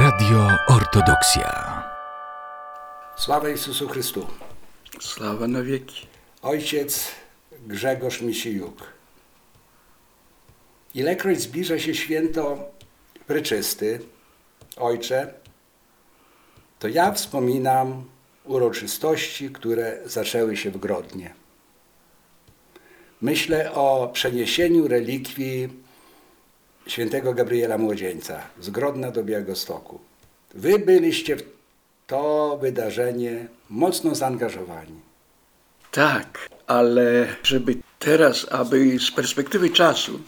Radio Ortodoksja. Sława Jezusu Chrystu. Sława na wieki. Ojciec Grzegorz Misijuk. Ilekroć zbliża się święto pryczysty, Ojcze, to ja wspominam uroczystości, które zaczęły się w Grodnie. Myślę o przeniesieniu relikwii świętego Gabriela Młodzieńca z Grodna do Białegostoku. Wy byliście w to wydarzenie mocno zaangażowani. Tak, ale żeby teraz, aby z perspektywy czasu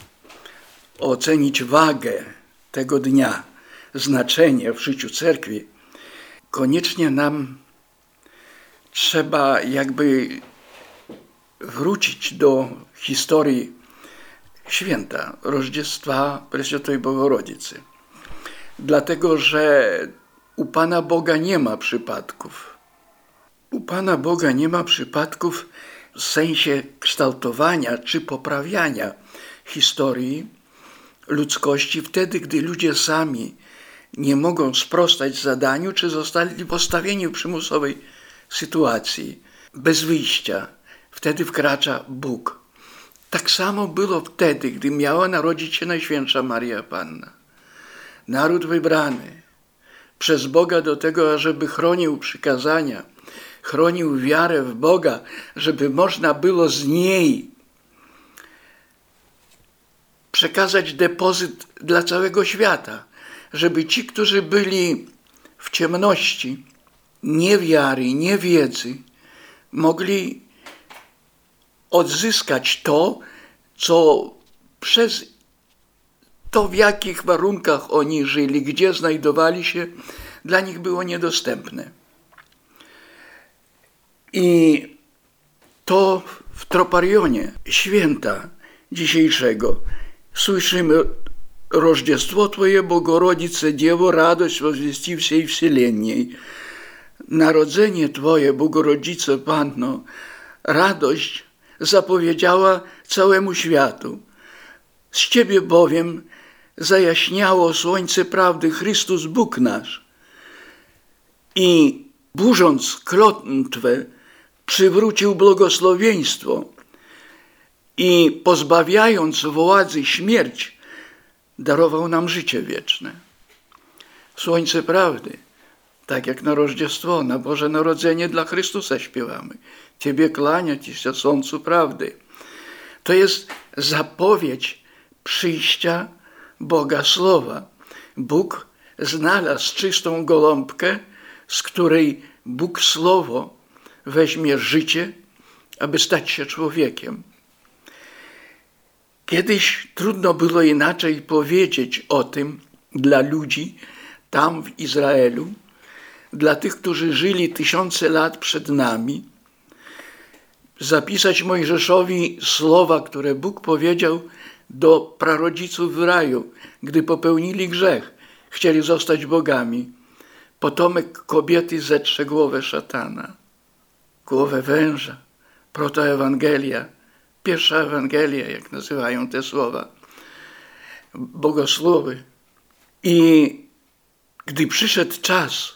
ocenić wagę tego dnia, znaczenie w życiu cerkwi, koniecznie nam trzeba jakby wrócić do historii święta Rożdziestwa Preswiętej Bogorodzicy. Dlatego, że u Pana Boga nie ma przypadków. U Pana Boga nie ma przypadków w sensie kształtowania czy poprawiania historii ludzkości wtedy, gdy ludzie sami nie mogą sprostać zadaniu, czy zostali postawieni w przymusowej sytuacji, bez wyjścia. Wtedy wkracza Bóg. Tak samo było wtedy, gdy miała narodzić się Najświętsza Maria Panna. Naród wybrany przez Boga do tego, żeby chronił przykazania, chronił wiarę w Boga, żeby można było z niej przekazać depozyt dla całego świata, żeby ci, którzy byli w ciemności, niewiary, niewiedzy, mogli odzyskać to, co przez to, w jakich warunkach oni żyli, gdzie znajdowali się, dla nich było niedostępne. I to w troparionie święta dzisiejszego słyszymy Рождество Твое, Богородице, Дево, радость возвести всей вселенной. Narodzenie Twoje, Bogorodzice Panno, radość zapowiedziała całemu światu. Z Ciebie bowiem zajaśniało słońce prawdy Chrystus Bóg nasz. I burząc klątwę, przywrócił błogosławieństwo i pozbawiając władzy śmierć, darował nam życie wieczne. Słońce prawdy, tak jak na Rożdziestwo, na Boże Narodzenie dla Chrystusa śpiewamy. Ciebie kłaniać się słońcu prawdy. To jest zapowiedź przyjścia Boga Słowa. Bóg znalazł czystą goląbkę, z której Bóg Słowo weźmie życie, aby stać się człowiekiem. Kiedyś trudno było inaczej powiedzieć o tym dla ludzi tam w Izraelu, dla tych, którzy żyli tysiące lat przed nami, zapisać Mojżeszowi słowa, które Bóg powiedział do prarodziców w raju, gdy popełnili grzech, chcieli zostać bogami. Potomek kobiety zetrze głowę szatana, głowę węża, protoewangelia, pierwsza Ewangelia, jak nazywają te słowa, bogosłowy. I gdy przyszedł czas,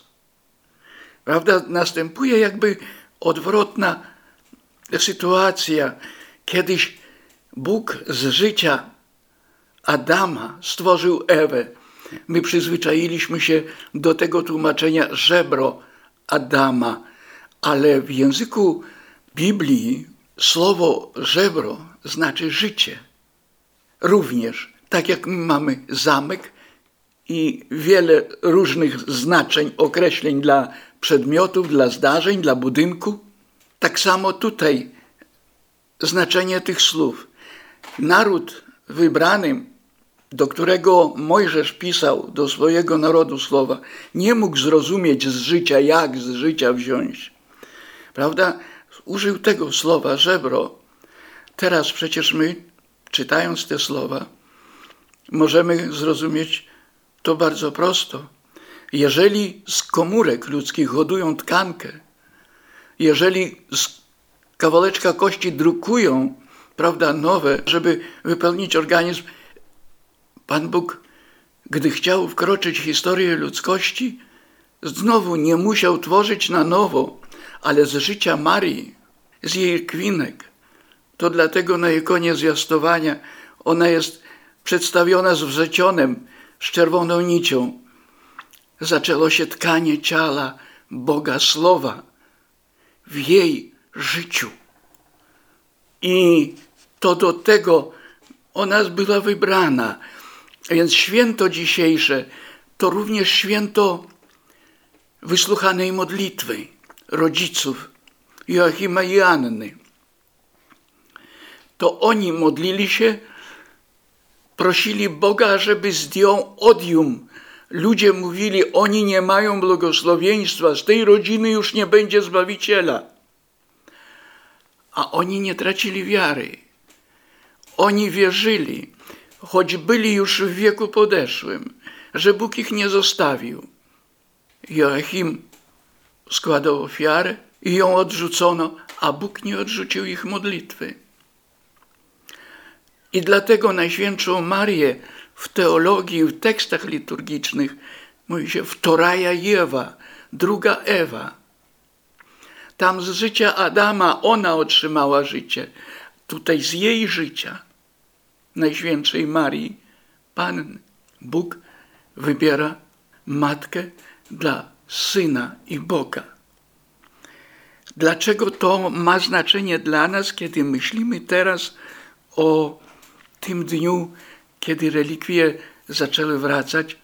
prawda, następuje jakby odwrotna sytuacja. Kiedyś Bóg z życia Adama stworzył Ewę. My przyzwyczailiśmy się do tego tłumaczenia żebro Adama, ale w języku Biblii Słowo żebro znaczy życie. Również, tak jak mamy zamek i wiele różnych znaczeń, określeń dla przedmiotów, dla zdarzeń, dla budynku, tak samo tutaj znaczenie tych słów. Naród wybrany, do którego Mojżesz pisał do swojego narodu słowa, nie mógł zrozumieć z życia, jak z życia wziąć. Prawda? użył tego słowa żebro. Teraz przecież my, czytając te słowa, możemy zrozumieć to bardzo prosto. Jeżeli z komórek ludzkich hodują tkankę, jeżeli z kawałeczka kości drukują, prawda, nowe, żeby wypełnić organizm, Pan Bóg gdy chciał wkroczyć w historię ludzkości, znowu nie musiał tworzyć na nowo, ale z życia Marii, z jej kwinek. To dlatego na ikonie zwiastowania ona jest przedstawiona z wrzecionem, z czerwoną nicią. Zaczęło się tkanie ciała Boga Słowa w jej życiu. I to do tego ona była wybrana. Więc święto dzisiejsze to również święto wysłuchanej modlitwy rodziców Joachima i Anny. To oni modlili się, prosili Boga, żeby zdjął odium. Ludzie mówili, oni nie mają błogosławieństwa, z tej rodziny już nie będzie Zbawiciela. A oni nie tracili wiary. Oni wierzyli, choć byli już w wieku podeszłym, że Bóg ich nie zostawił. Joachim składał ofiarę i ją odrzucono, a Bóg nie odrzucił ich modlitwy. I dlatego Najświętszą Marię w teologii, w tekstach liturgicznych mówi się wtoraja Jewa, druga Ewa. Tam z życia Adama ona otrzymała życie, tutaj z jej życia Najświętszej Marii Panny. Bóg wybiera matkę dla Syna i Boga. Dlaczego to ma znaczenie dla nas, kiedy myślimy teraz o tym dniu, kiedy relikwie zaczęły wracać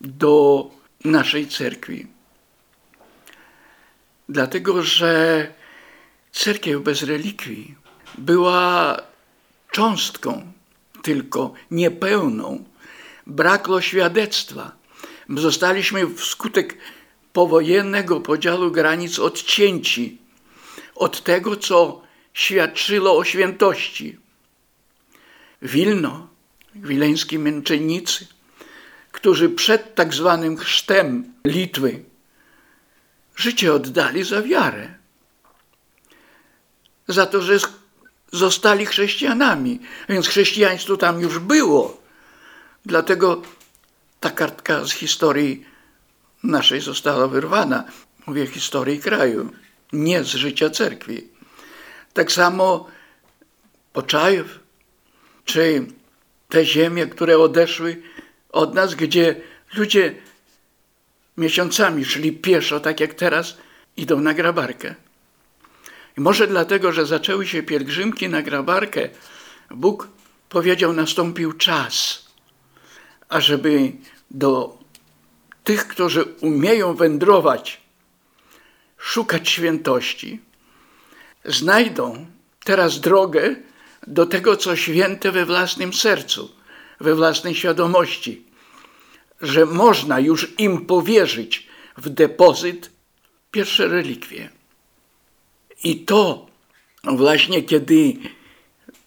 do naszej cerkwi? Dlatego, że cerkiew bez relikwii była cząstką tylko niepełną. Brakło świadectwa. Zostaliśmy wskutek powojennego podziału granic odcięci od tego, co świadczyło o świętości. Wilno, wileńscy męczennicy, którzy przed tak zwanym chrztem Litwy życie oddali za wiarę. Za to, że zostali chrześcijanami, więc chrześcijaństwo tam już było. Dlatego ta kartka z historii naszej została wyrwana. Mówię historii kraju, nie z życia cerkwi. Tak samo Poczajew, czy te ziemie, które odeszły od nas, gdzie ludzie miesiącami szli pieszo, tak jak teraz, idą na grabarkę. I może dlatego, że zaczęły się pielgrzymki na grabarkę, Bóg powiedział, nastąpił czas, ażeby do tych, którzy umieją wędrować, szukać świętości, znajdą teraz drogę do tego, co święte we własnym sercu, we własnej świadomości, że można już im powierzyć w depozyt pierwsze relikwie. I to właśnie kiedy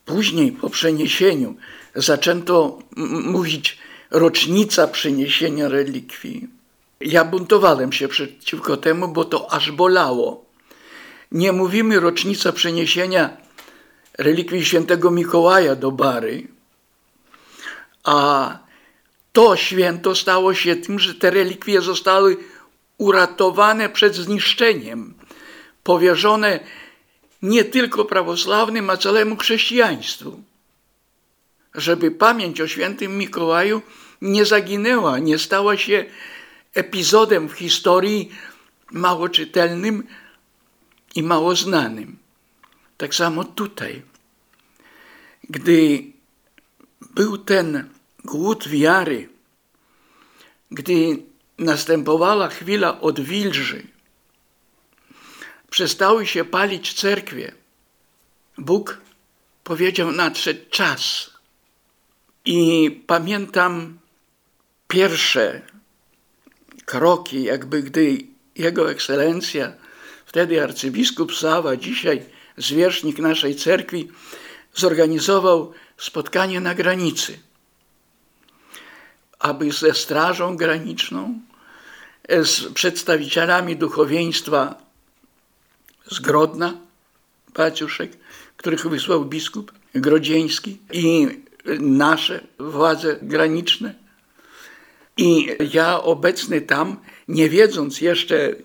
później po przeniesieniu zaczęto mówić rocznica przeniesienia relikwii, ja buntowałem się przeciwko temu, bo to aż bolało. Nie mówimy rocznica przeniesienia relikwii świętego Mikołaja do Bary, a to święto stało się tym, że te relikwie zostały uratowane przed zniszczeniem powierzone nie tylko prawosławnym, a całemu chrześcijaństwu. Żeby pamięć o świętym Mikołaju nie zaginęła, nie stała się epizodem w historii mało czytelnym i mało znanym. Tak samo tutaj. Gdy był ten głód wiary, gdy następowała chwila odwilży, przestały się palić cerkwie, Bóg powiedział: Nadszedł czas. I pamiętam pierwsze kroki, jakby gdy Jego Ekscelencja, wtedy arcybiskup Sawa, dzisiaj zwierzchnik naszej cerkwi, zorganizował spotkanie na granicy, aby ze Strażą Graniczną, z przedstawicielami duchowieństwa z Grodna, Paciuszek, których wysłał biskup grodzieński i nasze władze graniczne, I ja obecny tam, nie wiedząc jeszcze,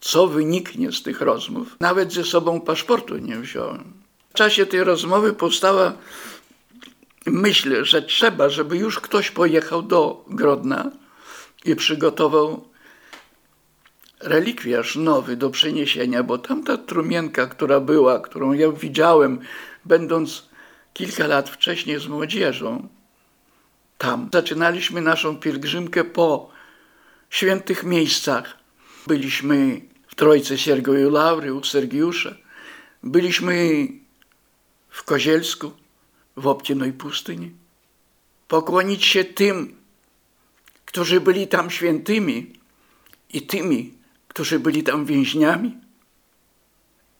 co wyniknie z tych rozmów, nawet ze sobą paszportu nie wziąłem. W czasie tej rozmowy powstała myśl, że trzeba, żeby już ktoś pojechał do Grodna i przygotował relikwiarz nowy do przeniesienia, bo tamta trumienka, która była, którą ja widziałem, będąc kilka lat wcześniej z młodzieżą, tam zaczynaliśmy naszą pielgrzymkę po świętych miejscach. Byliśmy Trojce Siergoju Laury u Sergiusza, byliśmy w Kozielsku, w obcięnej pustyni. Pokłonić się tym, którzy byli tam świętymi i tymi, którzy byli tam więźniami.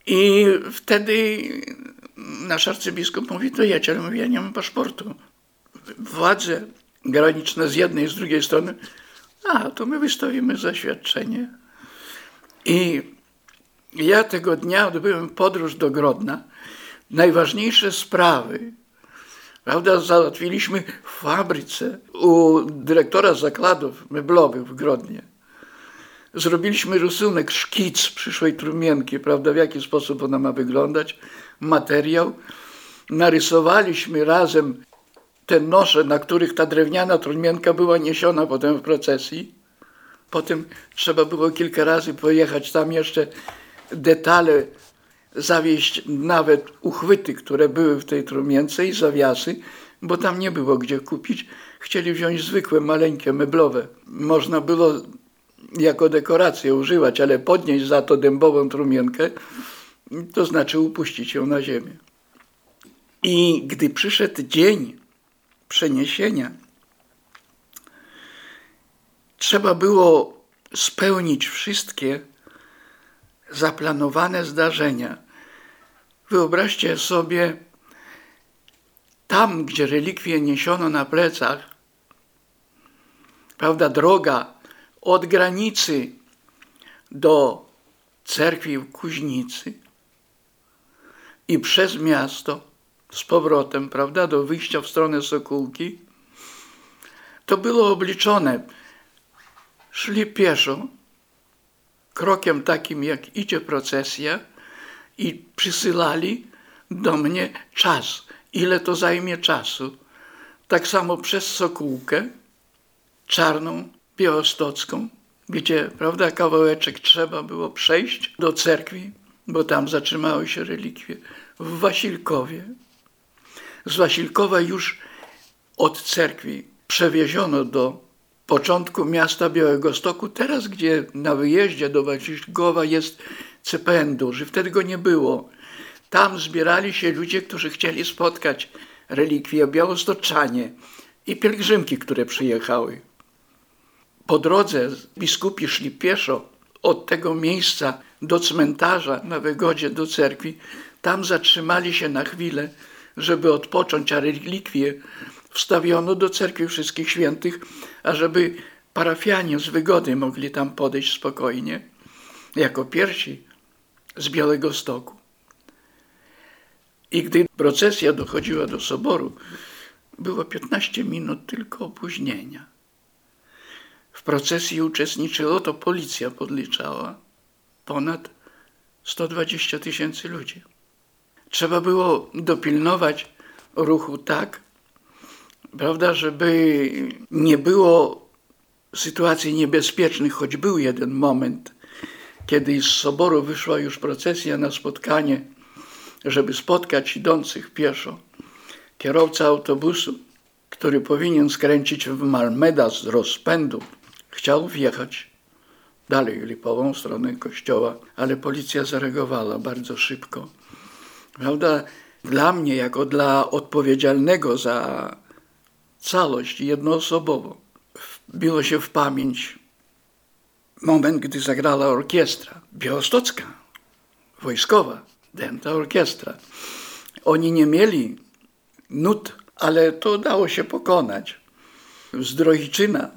I wtedy nasz arcybiskup mówi, to jedź, ja nie mam paszportu. Władze graniczne z jednej i z drugiej strony, a to my wystawimy zaświadczenie. I ja tego dnia odbyłem podróż do Grodna. Najważniejsze sprawy, prawda, załatwiliśmy w fabryce u dyrektora zakładów meblowych w Grodnie. Zrobiliśmy rysunek, szkic przyszłej trumienki, prawda, w jaki sposób ona ma wyglądać, materiał. Narysowaliśmy razem te nosze, na których ta drewniana trumienka była niesiona potem w procesji. Potem trzeba było kilka razy pojechać tam jeszcze detale zawieść, nawet uchwyty, które były w tej trumience i zawiasy, bo tam nie było gdzie kupić. Chcieli wziąć zwykłe, maleńkie, meblowe. Można było jako dekorację używać, ale podnieść za to dębową trumienkę, to znaczy upuścić ją na ziemię. I gdy przyszedł dzień przeniesienia, trzeba było spełnić wszystkie zaplanowane zdarzenia. Wyobraźcie sobie, tam, gdzie relikwie niesiono na plecach, prawda, droga od granicy do cerkwi w Kuźnicy i przez miasto z powrotem, prawda, do wyjścia w stronę Sokółki, to było obliczone. Szli pieszo, krokiem takim, jak idzie procesja i przysyłali do mnie czas, ile to zajmie czasu. Tak samo przez Sokółkę, czarną, białostocką, gdzie, prawda, kawałeczek trzeba było przejść do cerkwi, bo tam zatrzymały się relikwie. W Wasilkowie. Z Wasilkowa już od cerkwi przewieziono do początku miasta Białego Stoku, teraz gdzie na wyjeździe do Wasilkowa jest CPN duży, wtedy go nie było. Tam zbierali się ludzie, którzy chcieli spotkać relikwie białostoczanie i pielgrzymki, które przyjechały. Po drodze biskupi szli pieszo od tego miejsca do cmentarza na Wygodzie, do cerkwi. Tam zatrzymali się na chwilę, żeby odpocząć, a relikwie wstawiono do cerkwi wszystkich świętych, ażeby parafianie z Wygody mogli tam podejść spokojnie, jako pierwsi z Białego Stoku. I gdy procesja dochodziła do soboru, było 15 minut tylko opóźnienia. W procesji uczestniczyło, to policja podliczała, ponad 120 tysięcy ludzi. Trzeba było dopilnować ruchu tak, prawda, żeby nie było sytuacji niebezpiecznych, choć był jeden moment, kiedy z soboru wyszła już procesja na spotkanie, żeby spotkać idących pieszo. Kierowca autobusu, który powinien skręcić w Malmeda z rozpędu, chciał wjechać dalej lipową stronę kościoła, ale policja zareagowała bardzo szybko. Prawda? Dla mnie, jako dla odpowiedzialnego za całość jednoosobowo, wbiło się w pamięć moment, gdy zagrała orkiestra białostocka, wojskowa, dęta orkiestra. Oni nie mieli nut, ale to dało się pokonać. Z Drohiczyna,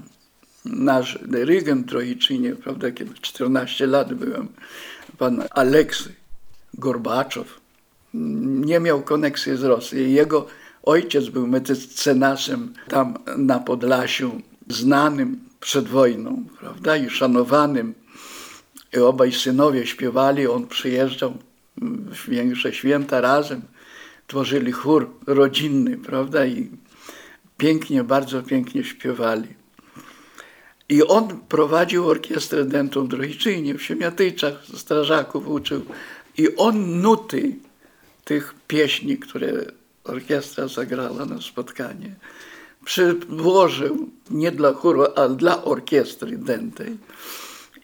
nasz dyrygent Drohiczynie, prawda, kiedy 14 lat byłem, pan Aleksy Gorbaczow, nie miał koneksji z Rosją. Jego ojciec był mecenasem tam na Podlasiu znanym przed wojną, prawda, i szanowanym. I obaj synowie śpiewali, on przyjeżdżał w większe święta razem, tworzyli chór rodzinny, prawda, i pięknie, bardzo pięknie śpiewali. I on prowadził orkiestrę dętą w Drohiczynie, w Siemiatyczach, strażaków uczył. I on nuty tych pieśni, które orkiestra zagrała na spotkanie, przyłożył nie dla chóru, ale dla orkiestry dętej.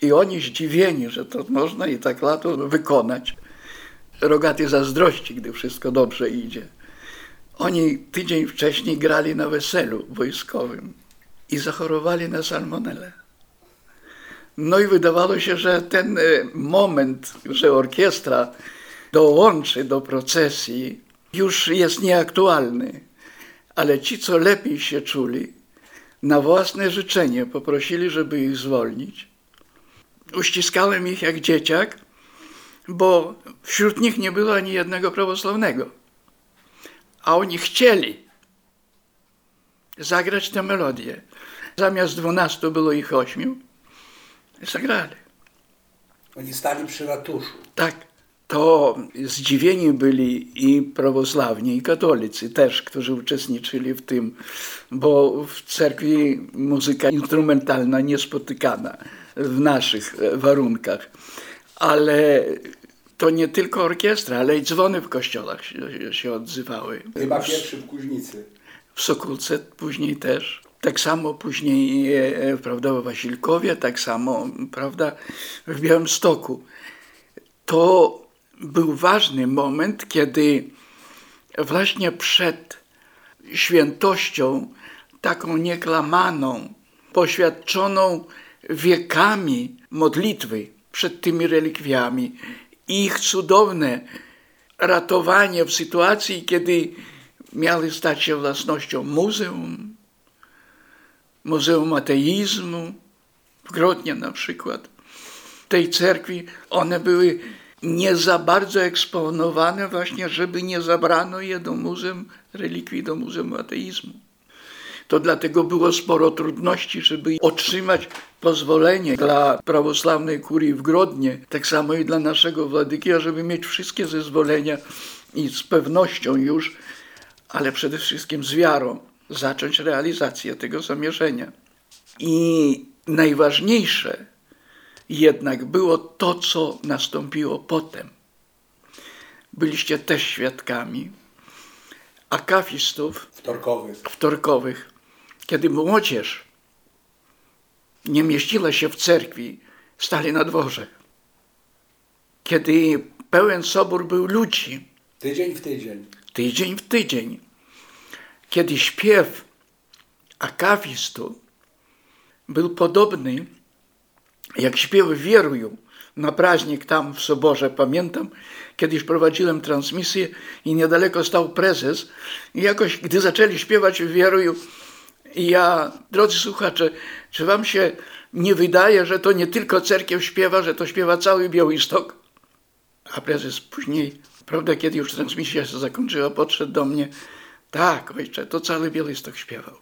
I oni zdziwieni, że to można i tak lato wykonać. Rogaty zazdrości, gdy wszystko dobrze idzie. Oni tydzień wcześniej grali na weselu wojskowym i zachorowali na salmonellę. No i wydawało się, że ten e, moment, że orkiestra dołączy do procesji, już jest nieaktualny. Ale ci, co lepiej się czuli, na własne życzenie poprosili, żeby ich zwolnić. Uściskałem ich jak dzieciak, bo wśród nich nie było ani jednego prawosławnego. A oni chcieli zagrać tę melodię. Zamiast dwunastu było ich ośmiu. Zagrali. Oni stali przy ratuszu. Tak. To zdziwieni byli i prawosławni, i katolicy też, którzy uczestniczyli w tym, bo w cerkwi muzyka instrumentalna niespotykana w naszych warunkach. Ale to nie tylko orkiestra, ale i dzwony w kościołach się, się odzywały. Chyba pierwszy w Kuźnicy. w Sokólce później też. Tak samo później e, prawda, w Wasilkowie, tak samo prawda, w Białymstoku. To był ważny moment, kiedy właśnie przed świętością, taką nieklamaną, poświadczoną wiekami modlitwy przed tymi relikwiami, ich cudowne ratowanie w sytuacji, kiedy miały stać się własnością muzeum, Muzeum Ateizmu, w Grodnie na przykład. Tej cerkwi one były nie za bardzo eksponowane właśnie, żeby nie zabrano je do Muzeum Relikwii, do Muzeum Ateizmu. To dlatego było sporo trudności, żeby otrzymać pozwolenie dla prawosławnej kurii w Grodnie, tak samo i dla naszego władyki, żeby mieć wszystkie zezwolenia i z pewnością już, ale przede wszystkim z wiarą, zacząć realizację tego zamierzenia. I najważniejsze jednak było to, co nastąpiło potem. Byliście też świadkami akafistów Wtorkowych. wtorkowych, kiedy młodzież nie mieściła się w cerkwi, stali na dworze. Kiedy pełen sobór był ludzi, Tydzień w tydzień. tydzień w tydzień, kiedy śpiew akafistu był podobny jak śpiew wierują na praźnik tam w Soborze. Pamiętam, kiedyś prowadziłem transmisję i niedaleko stał prezes i jakoś, gdy zaczęli śpiewać wierują, ja, drodzy słuchacze, czy wam się nie wydaje, że to nie tylko cerkiew śpiewa, że to śpiewa cały Białystok? A prezes później, prawda, kiedy już transmisja się zakończyła, podszedł do mnie. Tak, ojcze, to cały Białystok śpiewał.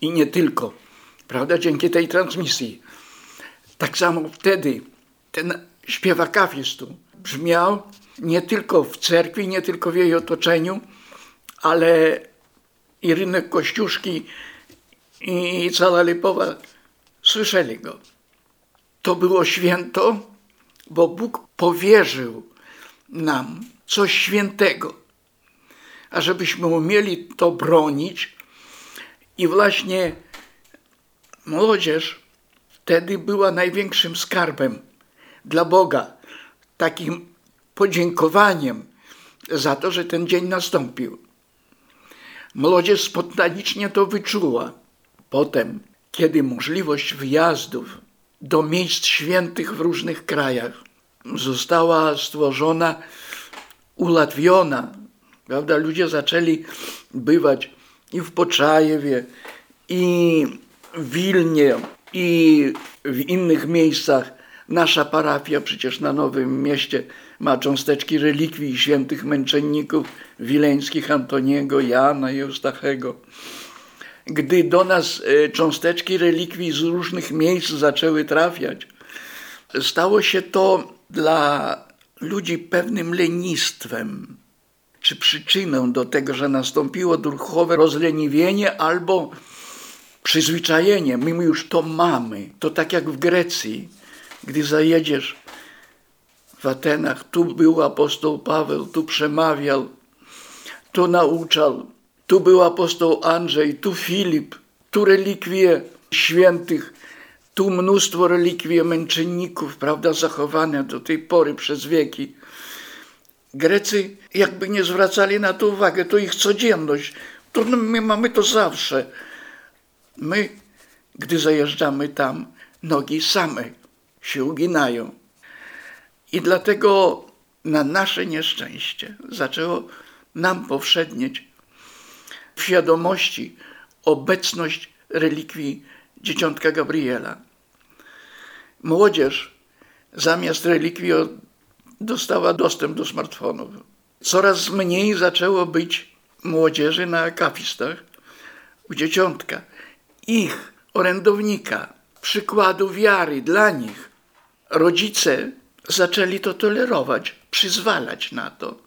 I nie tylko, prawda, dzięki tej transmisji. Tak samo wtedy ten śpiew akafistu brzmiał nie tylko w cerkwi, nie tylko w jej otoczeniu, ale i rynek Kościuszki i cała Lipowa słyszeli go. To było święto, bo Bóg powierzył nam coś świętego, a żebyśmy umieli to bronić i właśnie młodzież wtedy była największym skarbem dla Boga, takim podziękowaniem za to, że ten dzień nastąpił. Młodzież spontanicznie to wyczuła. Potem, kiedy możliwość wyjazdów do miejsc świętych w różnych krajach została stworzona, ułatwiona, prawda? Ludzie zaczęli bywać i w Poczajewie, i w Wilnie, i w innych miejscach. Nasza parafia przecież na Nowym Mieście ma cząsteczki relikwii świętych męczenników wileńskich Antoniego, Jana Eustachego. gdy do nas e, cząsteczki relikwii z różnych miejsc zaczęły trafiać, stało się to dla ludzi pewnym lenistwem, czy przyczyną do tego, że nastąpiło duchowe rozleniwienie albo przyzwyczajenie. My już to mamy. To tak jak w Grecji, gdy zajedziesz w Atenach, tu był apostoł Paweł, tu przemawiał, tu nauczał, tu był apostoł Andrzej, tu Filip, tu relikwie świętych, tu mnóstwo relikwii męczenników, prawda, zachowane do tej pory przez wieki. Grecy jakby nie zwracali na to uwagę, to ich codzienność. To my mamy to zawsze. My, gdy zajeżdżamy tam, nogi same się uginają. I dlatego na nasze nieszczęście zaczęło nam powszednieć w świadomości obecność relikwii dzieciątka Gabriela. Młodzież zamiast relikwii dostała dostęp do smartfonów. Coraz mniej zaczęło być młodzieży na akafistach u dzieciątka. Ich orędownika, przykładu wiary dla nich. Rodzice zaczęli to tolerować, przyzwalać na to.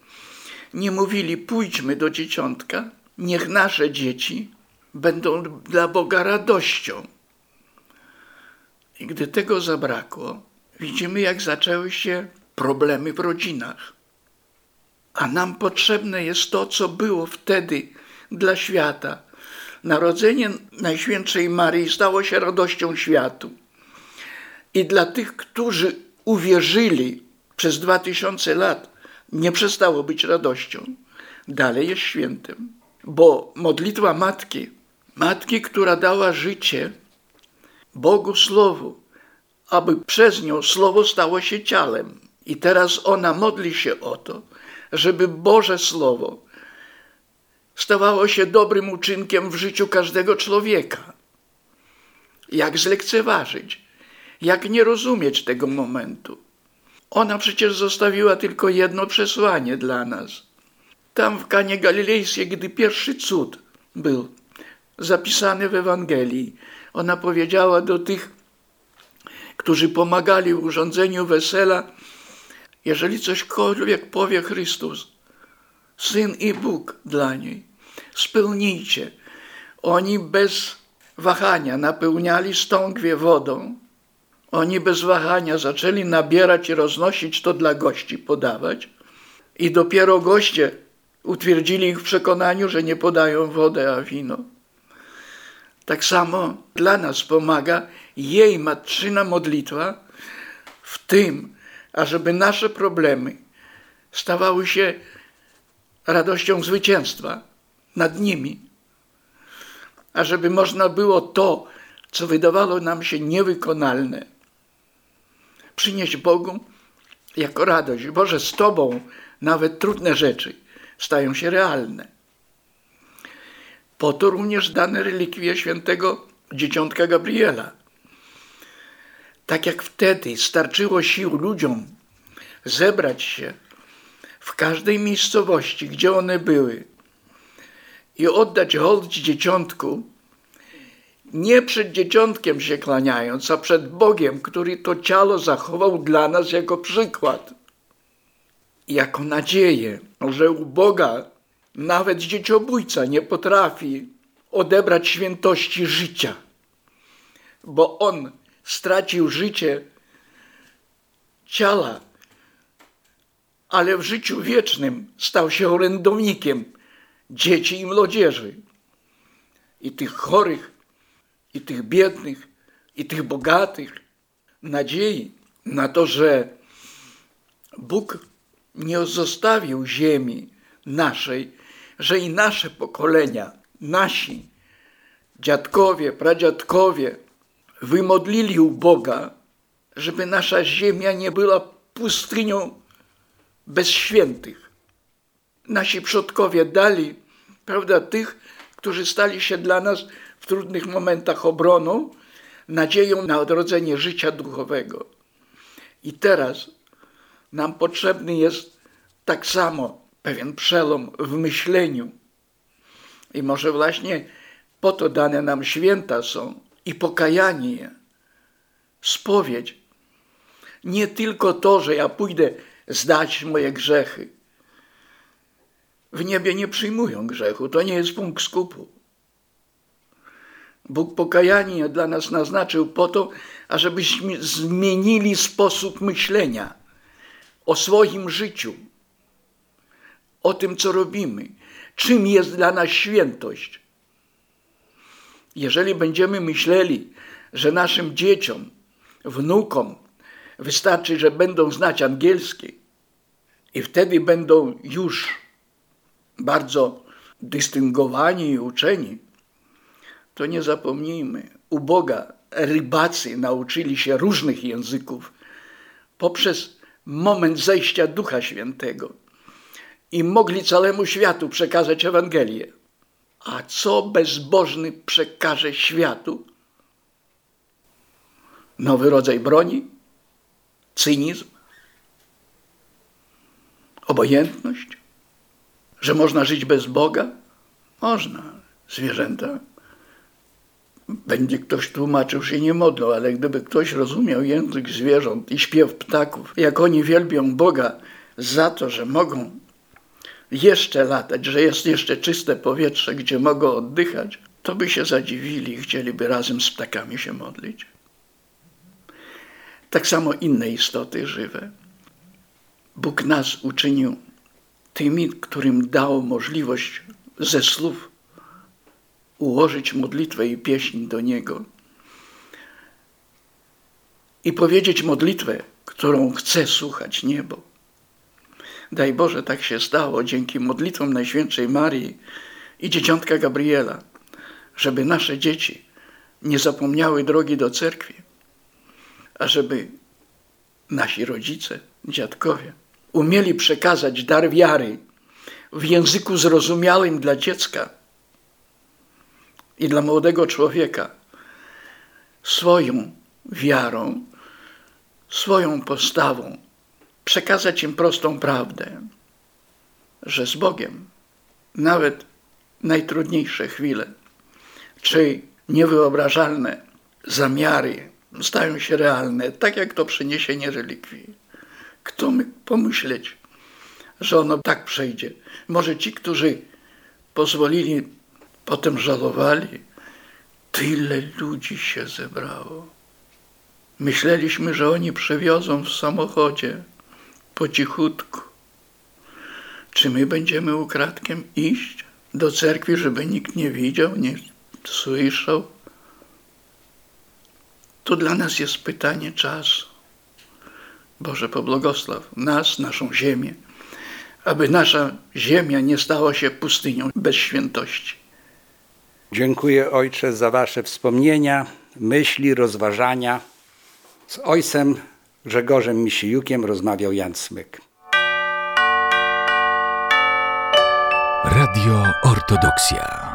Nie mówili, pójdźmy do dzieciątka, niech nasze dzieci będą dla Boga radością. I gdy tego zabrakło, widzimy, jak zaczęły się problemy w rodzinach. A nam potrzebne jest to, co było wtedy dla świata. Narodzenie Najświętszej Maryi stało się radością światu. I dla tych, którzy uwierzyli przez dwa tysiące lat, nie przestało być radością. Dalej jest świętem. Bo modlitwa Matki, Matki, która dała życie Bogu Słowu, aby przez nią Słowo stało się ciałem. I teraz ona modli się o to, żeby Boże Słowo stawało się dobrym uczynkiem w życiu każdego człowieka. Jak zlekceważyć, jak nie rozumieć tego momentu. Ona przecież zostawiła tylko jedno przesłanie dla nas. Tam w Kanie Galilejskiej, gdy pierwszy cud był zapisany w Ewangelii, ona powiedziała do tych, którzy pomagali w urządzeniu wesela, jeżeli cośkolwiek powie Chrystus, Syn i Bóg dla niej, spełnijcie. Oni bez wahania napełniali stągwie wodą. Oni bez wahania zaczęli nabierać i roznosić to dla gości, podawać. I dopiero goście utwierdzili ich w przekonaniu, że nie podają wodę, a wino. Tak samo dla nas pomaga jej matczyna modlitwa w tym, ażeby nasze problemy stawały się radością zwycięstwa nad nimi, ażeby można było to, co wydawało nam się niewykonalne, przynieść Bogu jako radość. Boże, z Tobą nawet trudne rzeczy stają się realne. Po to również dane relikwie świętego dzieciątka Gabriela. Tak jak wtedy starczyło sił ludziom zebrać się w każdej miejscowości, gdzie one były i oddać hołd dzieciątku, nie przed dzieciątkiem się kłaniając, a przed Bogiem, który to ciało zachował dla nas jako przykład, jako nadzieję, że u Boga nawet dzieciobójca nie potrafi odebrać świętości życia, bo on stracił życie ciała, ale w życiu wiecznym stał się orędownikiem dzieci i młodzieży. I tych chorych, i tych biednych, i tych bogatych. Nadziei na to, że Bóg nie zostawił ziemi naszej, że i nasze pokolenia, nasi dziadkowie, pradziadkowie wymodlili u Boga, żeby nasza ziemia nie była pustynią bez świętych. Nasi przodkowie dali, prawda, tych, którzy stali się dla nas w trudnych momentach obroną, nadzieją na odrodzenie życia duchowego. I teraz nam potrzebny jest tak samo pewien przelom w myśleniu. I może właśnie Po to dane nam święta są i pokajanie, spowiedź. Nie tylko to, że ja pójdę zdać moje grzechy. W niebie nie przyjmują grzechu, to nie jest punkt skupu. Bóg pokajanie dla nas naznaczył po to, ażebyśmy zmienili sposób myślenia o swoim życiu, o tym, co robimy, czym jest dla nas świętość. Jeżeli będziemy myśleli, że naszym dzieciom, wnukom wystarczy, że będą znać angielski i wtedy będą już bardzo dystyngowani i uczeni, to nie zapomnijmy, u Boga rybacy nauczyli się różnych języków poprzez moment zejścia Ducha Świętego i mogli całemu światu przekazać Ewangelię. A co bezbożny przekaże światu? Nowy rodzaj broni? Cynizm? Obojętność? Że można żyć bez Boga? Można. Zwierzęta będzie ktoś tłumaczył, się nie modlą, ale gdyby ktoś rozumiał język zwierząt i śpiew ptaków, jak oni wielbią Boga za to, że mogą jeszcze latać, że jest jeszcze czyste powietrze, gdzie mogą oddychać, to by się zadziwili i chcieliby razem z ptakami się modlić. Tak samo inne istoty żywe. Bóg nas uczynił tymi, którym dał możliwość ze słów ułożyć modlitwę i pieśń do Niego i powiedzieć modlitwę, którą chce słuchać niebo. Daj Boże, tak się stało dzięki modlitwom Najświętszej Marii i Dzieciątka Gabriela, żeby nasze dzieci nie zapomniały drogi do cerkwi, a żeby nasi rodzice, dziadkowie umieli przekazać dar wiary w języku zrozumiałym dla dziecka i dla młodego człowieka swoją wiarą, swoją postawą przekazać im prostą prawdę, że z Bogiem nawet najtrudniejsze chwile czy niewyobrażalne zamiary stają się realne, tak jak to przeniesienie relikwii. Kto mógł pomyśleć, że ono tak przejdzie? Może ci, którzy pozwolili Potem żałowali. Tyle ludzi się zebrało. Myśleliśmy, że oni przewiozą w samochodzie po cichutku. Czy my będziemy ukradkiem iść do cerkwi, żeby nikt nie widział, nie słyszał? To dla nas jest pytanie czasu. Boże, pobłogosław nas, naszą ziemię, aby nasza ziemia nie stała się pustynią bez świętości. Dziękuję Ojcze za Wasze wspomnienia, myśli, rozważania. Z ojcem Grzegorzem Misijukiem rozmawiał Jan Smyk. Radio Ortodoksja.